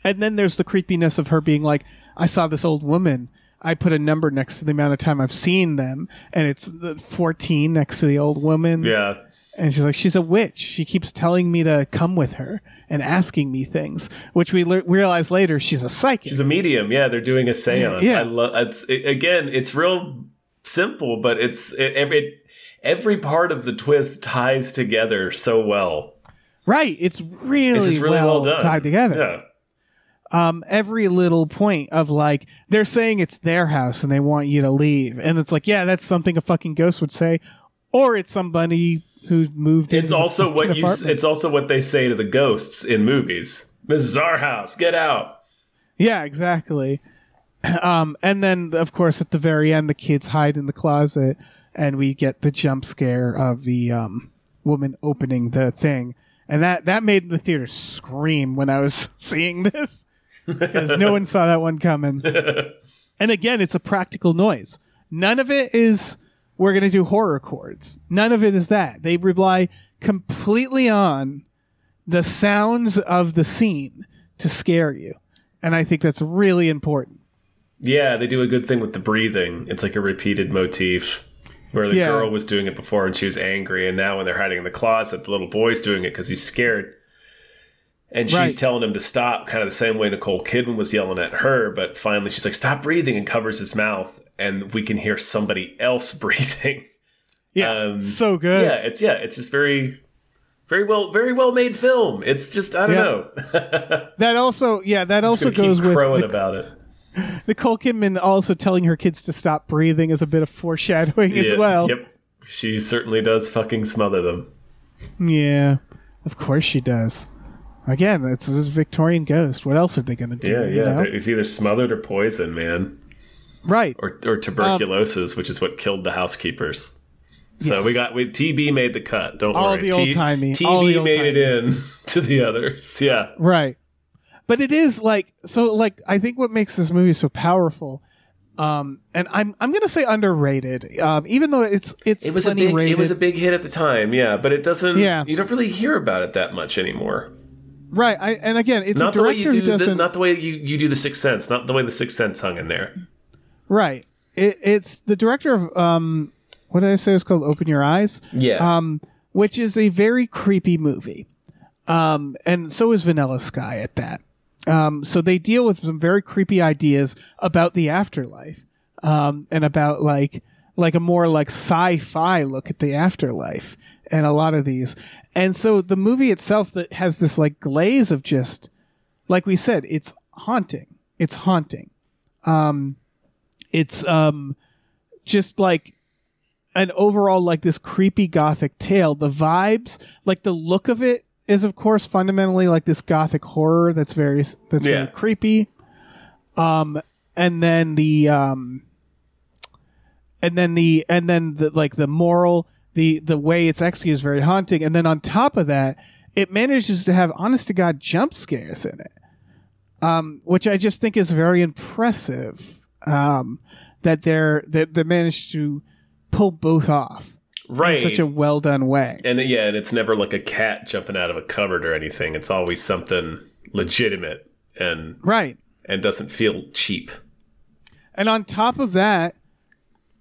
And then there's the creepiness of her being like, "I saw this old woman. I put a number next to the amount of time I've seen them, and it's 14 next to the old woman." Yeah. And she's like, she's a witch. She keeps telling me to come with her and asking me things, which we le- realize later she's a psychic. She's a medium. Yeah, they're doing a séance. Yeah. I love it's it, again, it's real simple, but it's it, every every part of the twist ties together so well. right. It's really, It's really well, well, done. tied together. Yeah. Um, every little point of like, they're saying it's their house and they want you to leave. And it's like, yeah, that's something a fucking ghost would say. Or it's somebody who moved It's also what you apartment. it's also what they say to the ghosts in movies. This is our house. Get out. Yeah, exactly. [CLEARS THROAT] Um, and then of course at the very end, the kids hide in the closet, and we get the jump scare of the um, woman opening the thing, and that that made the theater scream when I was [LAUGHS] seeing this because no one saw that one coming. [LAUGHS] and again, it's a practical noise. None of it is we're gonna do horror chords. None of it is that. They rely completely on the sounds of the scene to scare you. And I think that's really important. Yeah, they do a good thing with the breathing. It's like a repeated motif where the Yeah. girl was doing it before and she was angry, and now when they're hiding in the closet, the little boy's doing it because he's scared. And she's Right. telling him to stop, kind of the same way Nicole Kidman was yelling at her. But finally, she's like, "Stop breathing," and covers his mouth. and we can hear somebody else [LAUGHS] breathing. Yeah, Um, so good. Yeah, it's yeah, it's just very, very well, very well made film. It's just I don't Yeah. know. [LAUGHS] That also, yeah, that also goes with crowing Nic- about it. [LAUGHS] Nicole Kidman also telling her kids to stop breathing is a bit of foreshadowing as well. Yep, she certainly does fucking smother them. Yeah, of course she does. Again, it's this Victorian ghost. What else are they going to do? Yeah, you yeah. know? It's either smothered or poison, man, Right. or or tuberculosis, which is what killed the housekeepers. So Yes. we got we TB made the cut. Don't All worry. the T- old-timey- TB all the old made it in [LAUGHS] to the others. Yeah. Right. But it is like so like I think what makes this movie so powerful um and I'm I'm going to say underrated um even though it's it's It was a big rated. it was a big hit at the time, yeah, but it doesn't Yeah. you don't really hear about it that much anymore. Right I, and again it's Not a the way you do the, not the way you, you do the Sixth Sense, not the way the Sixth Sense hung in there. right. It, it's the director of um what did I say it was called? Open Your Eyes? Yeah. um which is a very creepy movie. Um and so is Vanilla Sky at that. Um so they deal with some very creepy ideas about the afterlife. Um and about like like a more like sci-fi look at the afterlife and a lot of these. And so the movie itself that has this like glaze of just like we said it's haunting. It's haunting. Um it's um just like an overall like this creepy gothic tale. The vibes like the look of it is of course fundamentally like this gothic horror that's very that's Yeah. very creepy. Um and then the um and then the and then the like the moral the the way it's executed is very haunting and then on top of that it manages to have honest to god jump scares in it um which i just think is very impressive um that they're that they managed to pull both off right. in such a well done way and yeah, and it's never like a cat jumping out of a cupboard or anything. It's always something legitimate and right and doesn't feel cheap. And on top of that,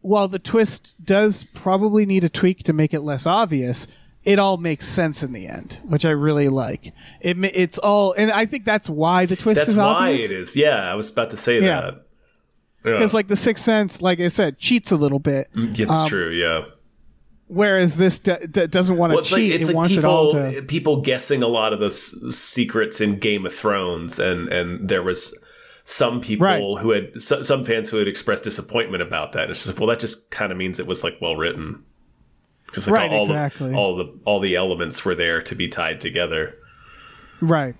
while the twist does probably need a tweak to make it less obvious, it all makes sense in the end, which I really like. It it's all, and I think that's why the twist That's is why obvious. it is. Yeah, I was about to say Yeah. that. Because like the Sixth Sense, like I said, cheats a little bit, It's um, true, yeah. whereas this d- d- doesn't want to Well, like cheat. it's it like wants people it all to. people guessing a lot of the s- secrets in Game of Thrones, and and there was some people Right. who had s- some fans who had expressed disappointment about that. And it's just like, well, that just kind of means it was like well written, because like Right, all exactly. the all the all the elements were there to be tied together. Right.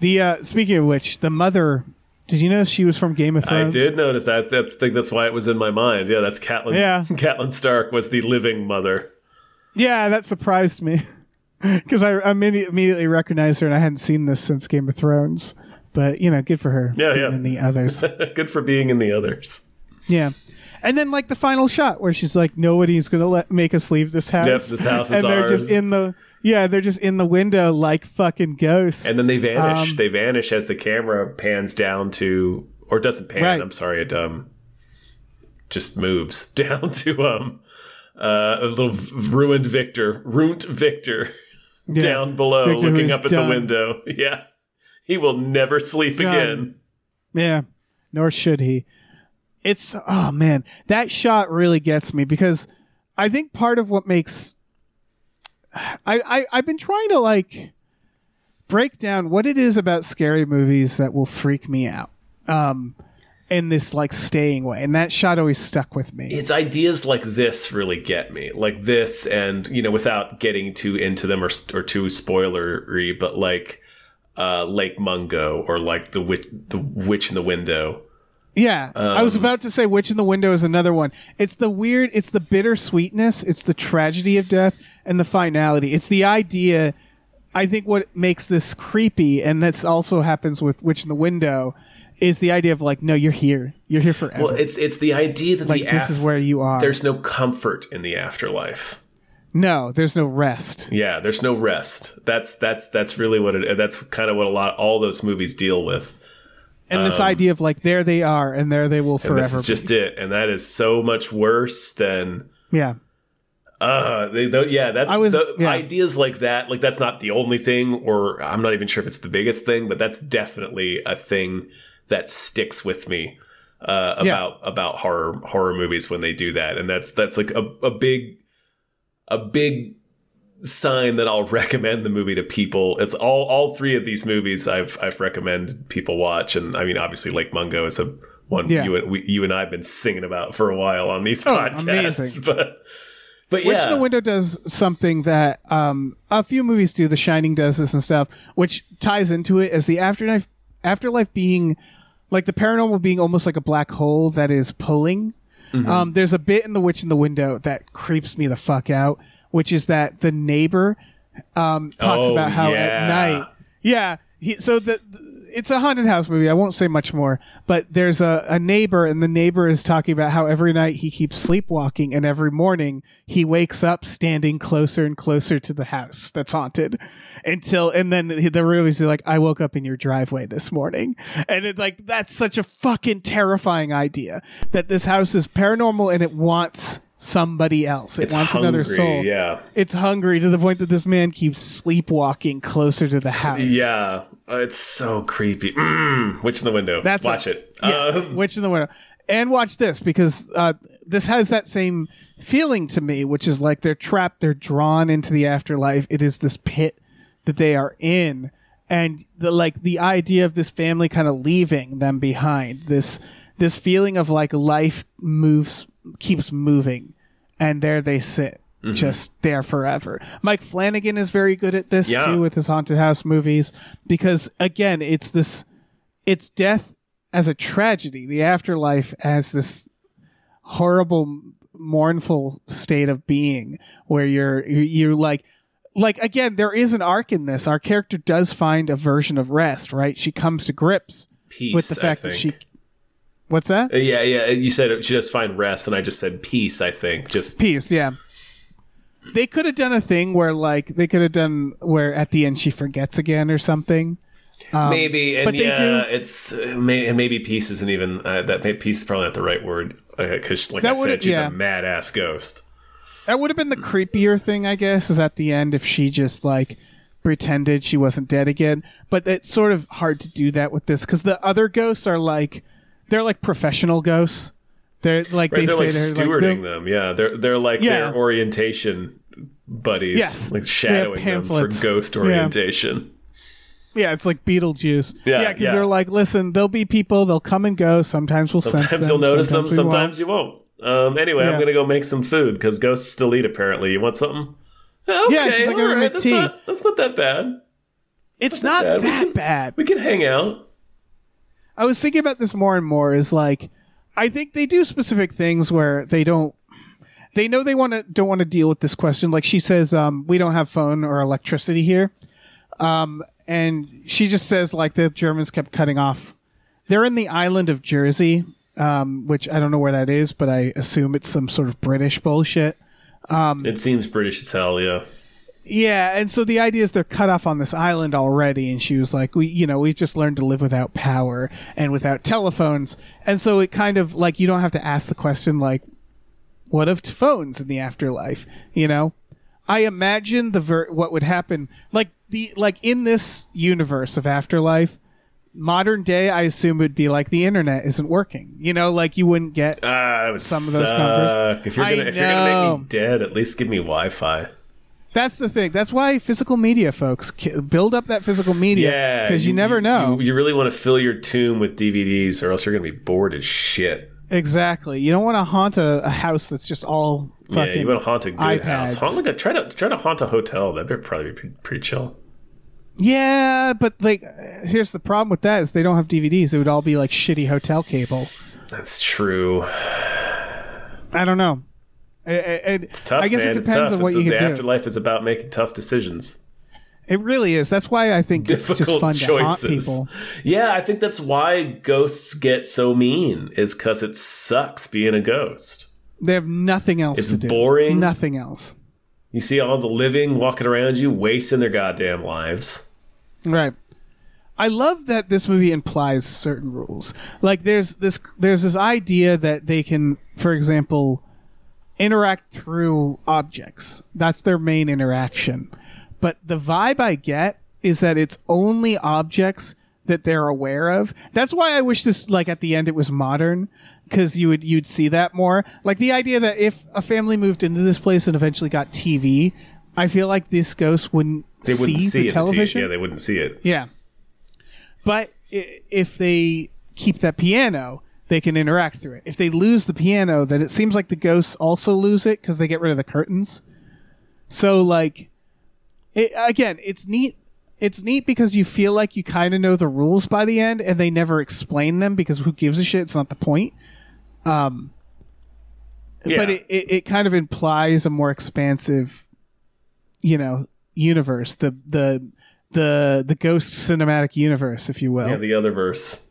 The uh, speaking of which, the mother. Did you know she was from Game of Thrones? I did notice that. That's I think that's why it was in my mind. Yeah, that's Catelyn. Yeah. [LAUGHS] Catelyn Stark was the living mother. Yeah, that surprised me [LAUGHS] because I immedi- immediately recognized her, and I hadn't seen this since Game of Thrones. But you know, good for her. Yeah, yeah. In the others, [LAUGHS] Good for being in the others. yeah. And then like the final shot where she's like, "Nobody's gonna let make us leave this house." Yep, this house [LAUGHS] is and they're ours. just in the yeah, they're just in the window like fucking ghosts. And then they vanish. Um, they vanish as the camera pans down to, or doesn't pan. Right. I'm sorry, it um, just moves [LAUGHS] down to um, uh, a little v- ruined Victor, ruined Victor, Yeah. down below, Victor, looking up at done. the window. Yeah, he will never sleep Done. again. Yeah, nor should he. It's oh man, that shot really gets me because I think part of what makes I, I I've been trying to like break down what it is about scary movies that will freak me out. Um in this like staying way. And that shot always stuck with me. It's ideas like this really get me, like this, and you know, without getting too into them or or too spoilery, but like uh, Lake Mungo or like the witch, the witch in the window. Yeah, I was about to say Witch in the Window is another one. It's the weird, it's the bittersweetness, it's the tragedy of death, and the finality. It's the idea. I think what makes this creepy, and this also happens with Witch in the Window, is the idea of like, no, you're here, you're here forever. Well, it's it's the idea that like the this is where you are. there's no comfort in the afterlife. No, there's no rest. Yeah, there's no rest. That's that's that's really what it. That's kind of what a lot all those movies deal with. And this idea of like, there they are, and there they will Um, And forever. this is just it, and that is so much worse than. yeah, Uh, they, tho- yeah, that's I was- the yeah. ideas like that. Like that's not the only thing, or I'm not even sure if it's the biggest thing, but that's definitely a thing that sticks with me uh, Yeah. about about horror horror movies when they do that, and that's that's like a, a big a big sign that I'll [LAUGHS] recommend the movie to people. It's all all three of these movies I've I've recommended people watch, and I mean obviously Lake Mungo is a one Yeah. you and we, you and I have been singing about for a while on these Oh, podcasts, amazing. [LAUGHS] but but Witch yeah, in the Window does something that um, a few movies do. The Shining does this and stuff, which ties into it as the afterlife. Afterlife being like the paranormal being almost like a black hole that is pulling. Mm-hmm. Um, there's a bit in The Witch in the Window that creeps me the fuck out, which is that the neighbor um, talks Oh, about how yeah. at night, yeah. He, so the, the- it's a haunted house movie. I won't say much more, but there's a, a neighbor, and the neighbor is talking about how every night he keeps sleepwalking, and every morning he wakes up standing closer and closer to the house that's haunted, until and then the, realities are like, I woke up in your driveway this morning, and it like that's such a fucking terrifying idea that this house is paranormal and it wants somebody else. It It's wants another soul. yeah. It's hungry to the point that this man keeps sleepwalking closer to the house. yeah, uh, it's so creepy. Mm, Witch in the Window. That's watch a- it. Yeah, Um, [LAUGHS] Witch in the Window. And watch this because uh, this has that same feeling to me, which is like they're trapped, they're drawn into the afterlife. It is this pit that they are in, and the like the idea of this family kind of leaving them behind. This this feeling of like life moves, keeps moving, and there they sit. Mm-hmm. Just there forever. Mike Flanagan is very good at this Yeah. too with his haunted house movies because again, it's this it's death as a tragedy, the afterlife as this horrible, mournful state of being where you're you're, like like again there is an arc in this our character does find a version of rest right she comes to grips peace. with the fact that she what's that Uh, Yeah, yeah. You said she just find rest, and I just said peace. I think just peace yeah they could have done a thing where like they could have done where at the end she forgets again or something maybe. And Um, but they yeah, do- it's uh, may, and maybe peace isn't even uh, that. Peace is probably not the right word because, like That I said, she's yeah. a mad ass ghost. That would have been the creepier thing, I guess, is at the end if she just like pretended she wasn't dead again. But it's sort of hard to do that with this because the other ghosts are like they're like professional ghosts. They're like Right, they they're say like they're stewarding like, them. Yeah, they're they're like Yeah. their orientation buddies, Yes. like shadowing them for ghost orientation. Yeah, it's like Beetlejuice. Yeah, yeah, because yeah. they're like, listen, there'll be people, they'll come and go. Sometimes we'll sense Sometimes them, you'll notice them, we won't. sometimes you won't. Um, anyway, I'm gonna go make some food because ghosts still eat. Apparently, you want something? Okay, Yeah, she's like, "I'm all right, that's tea." not that's not that bad. It's not bad. We that can- bad. We can hang out. I was thinking about this more and more. Is like, I think they do specific things where they don't. They know they want to don't want to deal with this question. Like she says, um, we don't have phone or electricity here, um, and she just says like the Germans kept cutting off. They're in the island of Jersey, um, which I don't know where that is, but I assume it's some sort of British bullshit. It seems British as hell. Yeah. Yeah, and so the idea is they're cut off on this island already, and she was like, "We, you know, we've just learned to live without power and without telephones." And so it kind of like you don't have to ask the question like, "What of phones in the afterlife?" You know, I imagine the ver- what would happen like the like in this universe of afterlife. Modern day, I assume would be like the internet isn't working. You know, like you wouldn't get ah, that would Some of those suck. comforts. If you're gonna if you're gonna make me dead, at least give me Wi-Fi. That's the thing. That's why physical media, folks, build up that physical media Yeah, because you, never know. You, you really want to fill your tomb with DVDs, or else you're gonna be bored as shit. exactly. You don't want to haunt a, a house that's just all fucking. yeah, you want to haunt a good iPads. house. Haunt like a try to try to haunt a hotel. That'd be probably be pretty, chill. Yeah, but like, here's the problem with that is they don't have DVDs. It would all be like shitty hotel cable. That's true. I don't know. I- It's tough. I guess man. it It's depends tough. on what It's- you the can do. afterlife is about making tough decisions, It really is. That's why I think it's just difficult fun to haunt people. Yeah, I think that's why ghosts get so mean. Is because it sucks being a ghost. They have nothing else It's to do. boring. Nothing else. You see all the living walking around you, wasting their goddamn lives. Right. I love that this movie implies certain rules. Like there's this there's this idea that they can, for example, interact through objects. That's their main interaction. But the vibe I get is that it's only objects that they're aware of. That's why I wish this like at the end it was modern because you would you'd see that more. Like the idea that if a family moved into this place and eventually got TV, I feel like this ghost wouldn't, They wouldn't see, see, the it. television. Yeah, they wouldn't see it. Yeah. But if they keep that piano, they can interact through it. If they lose the piano, then it seems like the ghosts also lose it because they get rid of the curtains. So, like, it, again, it's neat. It's neat because you feel like you kind of know the rules by the end, and they never explain them because who gives a shit? It's not the point. Um, Yeah. but it, it, it kind of implies a more expansive, you know, universe. The the the the ghost cinematic universe, if you will. yeah, the other verse,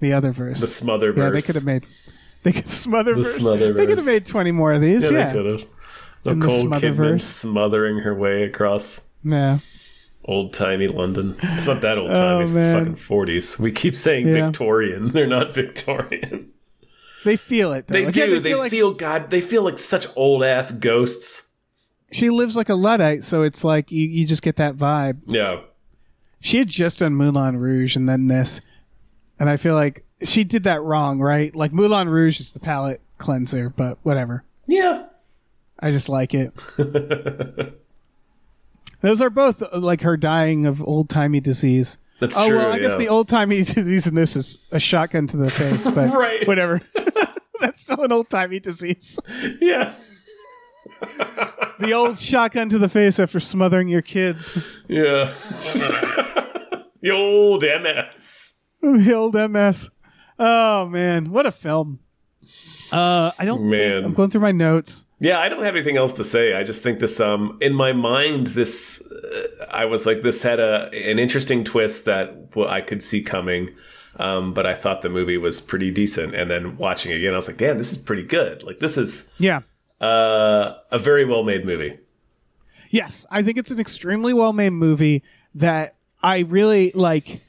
the other verse. the smother verse. yeah, they could have made. They could [LAUGHS] smother. The verse. Smotherverse. They could have made twenty more of these. Yeah, Yeah, they could have. In the Nicole Kidman smothering her way across yeah. old timey London. It's not that old timey. Oh, it's the fucking forties. We keep saying Yeah. Victorian. [LAUGHS] They're not Victorian. They feel it. Though. They Again, do. They, feel like feel God. They feel like such old ass ghosts. she lives like a luddite, so it's like you, you just get that vibe. Yeah. She had just done Moulin Rouge and then this, and I feel like she did that wrong, right? Like Moulin Rouge is the palate cleanser, but whatever. Yeah. I just like it. [LAUGHS] Those are both uh, like her dying of old timey disease. That's oh true. well, I guess the old timey [LAUGHS] disease in this is a shotgun to the face, [LAUGHS] but Right. whatever. That's still an old timey disease. yeah. The old shotgun to the face after smothering your kids. Yeah. the old MS. the old MS. Oh man, what a film. Uh, I don't. Man. Think, I'm going through my notes. Yeah, I don't have anything else to say. I just think this um in my mind this uh, I was like this had a an interesting twist that well, I could see coming. Um, but I thought the movie was pretty decent, and then watching it again, I was like, "Damn, this is pretty good! Like, this is Yeah. uh, a very well made movie." Yes, I think it's an extremely well made movie that I really like.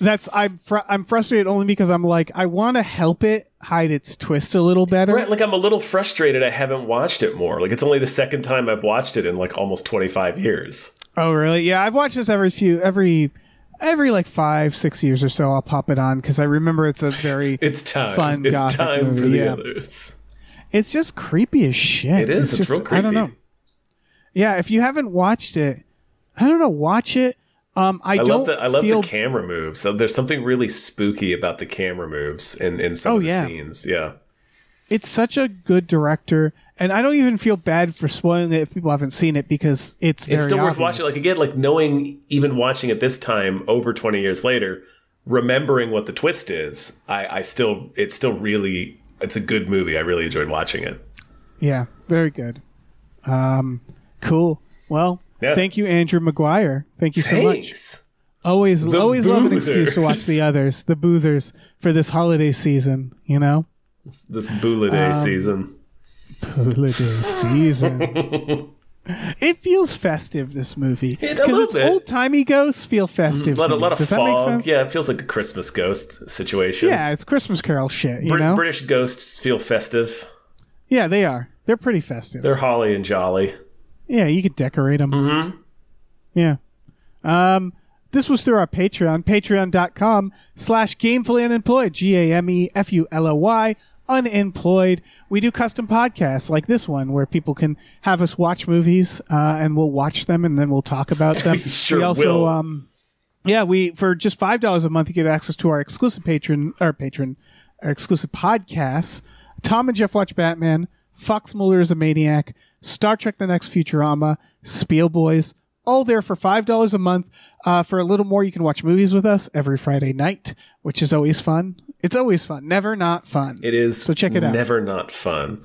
That's I'm fr- I'm frustrated only because I'm like I want to help it hide its twist a little better. Right, like I'm a little frustrated. I haven't watched it more. Like, it's only the second time I've watched it in like almost 25 years. Oh really? Yeah, I've watched this every few every every like five six years or so. I'll pop it on because I remember it's a [LAUGHS] very It's time. fun it's time movie, for the yeah. others. It's just creepy as shit. It is. It's, just, real creepy. I don't know. Yeah, if you haven't watched it, I don't know. Watch it. Um, I, I don't. love the I love feel, the camera moves. So there's something really spooky about the camera moves in in some Oh, of the yeah. scenes. Yeah. It's such a good director, and I don't even feel bad for spoiling it if people haven't seen it because it's very it's still worth watching. Like again, like knowing even watching it this time over 20 years later, remembering what the twist is, I, I still it's still really it's a good movie. I really enjoyed watching it. Yeah, very good. Um, cool. Well, Yeah. thank you, Andrew McGuire. Thank you so much. Always, The always love an excuse to watch the others, the Boothers, for this holiday season. You know, This Bula Day Um, season. holiday season. [LAUGHS] It feels festive. This movie because it's old timey ghosts feel festive. A lot, to a lot of Does that make fog. sense? Yeah, it feels like a Christmas ghost situation. Yeah, it's Christmas Carol shit. You Brit- know? British ghosts feel festive. yeah, they are. They're pretty festive. They're holly and jolly. Yeah, you could decorate them. Mm-hmm. Yeah. Um, this was through our Patreon, patreon.com slash gamefully unemployed, G-A-M-E-F-U-L-O-Y, unemployed. We do custom podcasts like this one where people can have us watch movies uh, and we'll watch them and then we'll talk about [LAUGHS] them. We sure also, will. um, yeah, we for just five dollars a month you get access to our exclusive patron or patron our exclusive podcasts. Tom and Jeff watch Batman. Fox Mulder is a maniac. Star Trek: The Next Futurama. Spiel Boys. All there for five dollars a month. Uh, for a little more, you can watch movies with us every Friday night, which is always fun. It's always fun. Never not fun. It is So check it out. never not fun.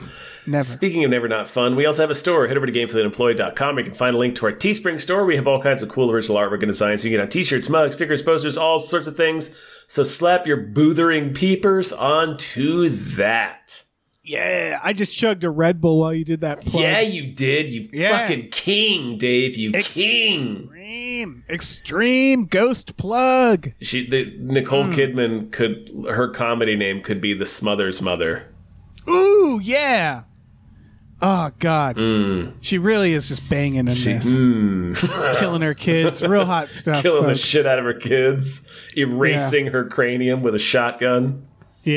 Never. Speaking of never not fun, we also have a store. Head over to gamefullyunemployed.com where you can find a link to our Teespring store. We have all kinds of cool original artwork and designs. You can get on t-shirts, mugs, stickers, posters, all sorts of things. So slap your boothering peepers onto that. Yeah, I just chugged a Red Bull while you did that. Plug. Yeah, you did. You Yeah. fucking king, Dave. You king. Extreme, extreme ghost plug. She, the, Nicole Hmm. Kidman could her comedy name could be the Smothers Mother. Ooh, yeah. Oh God, she really is just banging in this, [LAUGHS] killing her kids. Real hot [LAUGHS] stuff. Killing the shit out of her kids, erasing her cranium with a shotgun.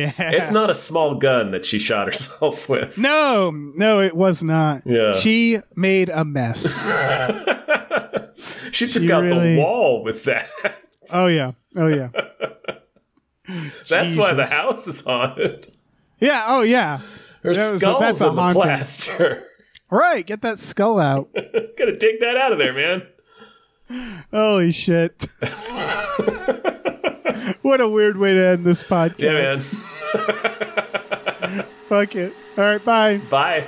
Yeah, It's not a small gun that she shot herself [LAUGHS] with. No, no, it was not. Yeah. she made a mess. [LAUGHS] She took She out really- the wall with that. [LAUGHS] oh yeah, oh yeah, That's why the house is haunted. yeah, oh yeah. Her That was skull's a in the plaster. Right, get that skull out. Gotta take that out of there, man. Holy shit! [LAUGHS] what a weird way to end this podcast. Yeah, man. [LAUGHS] Fuck it. All right, bye. Bye.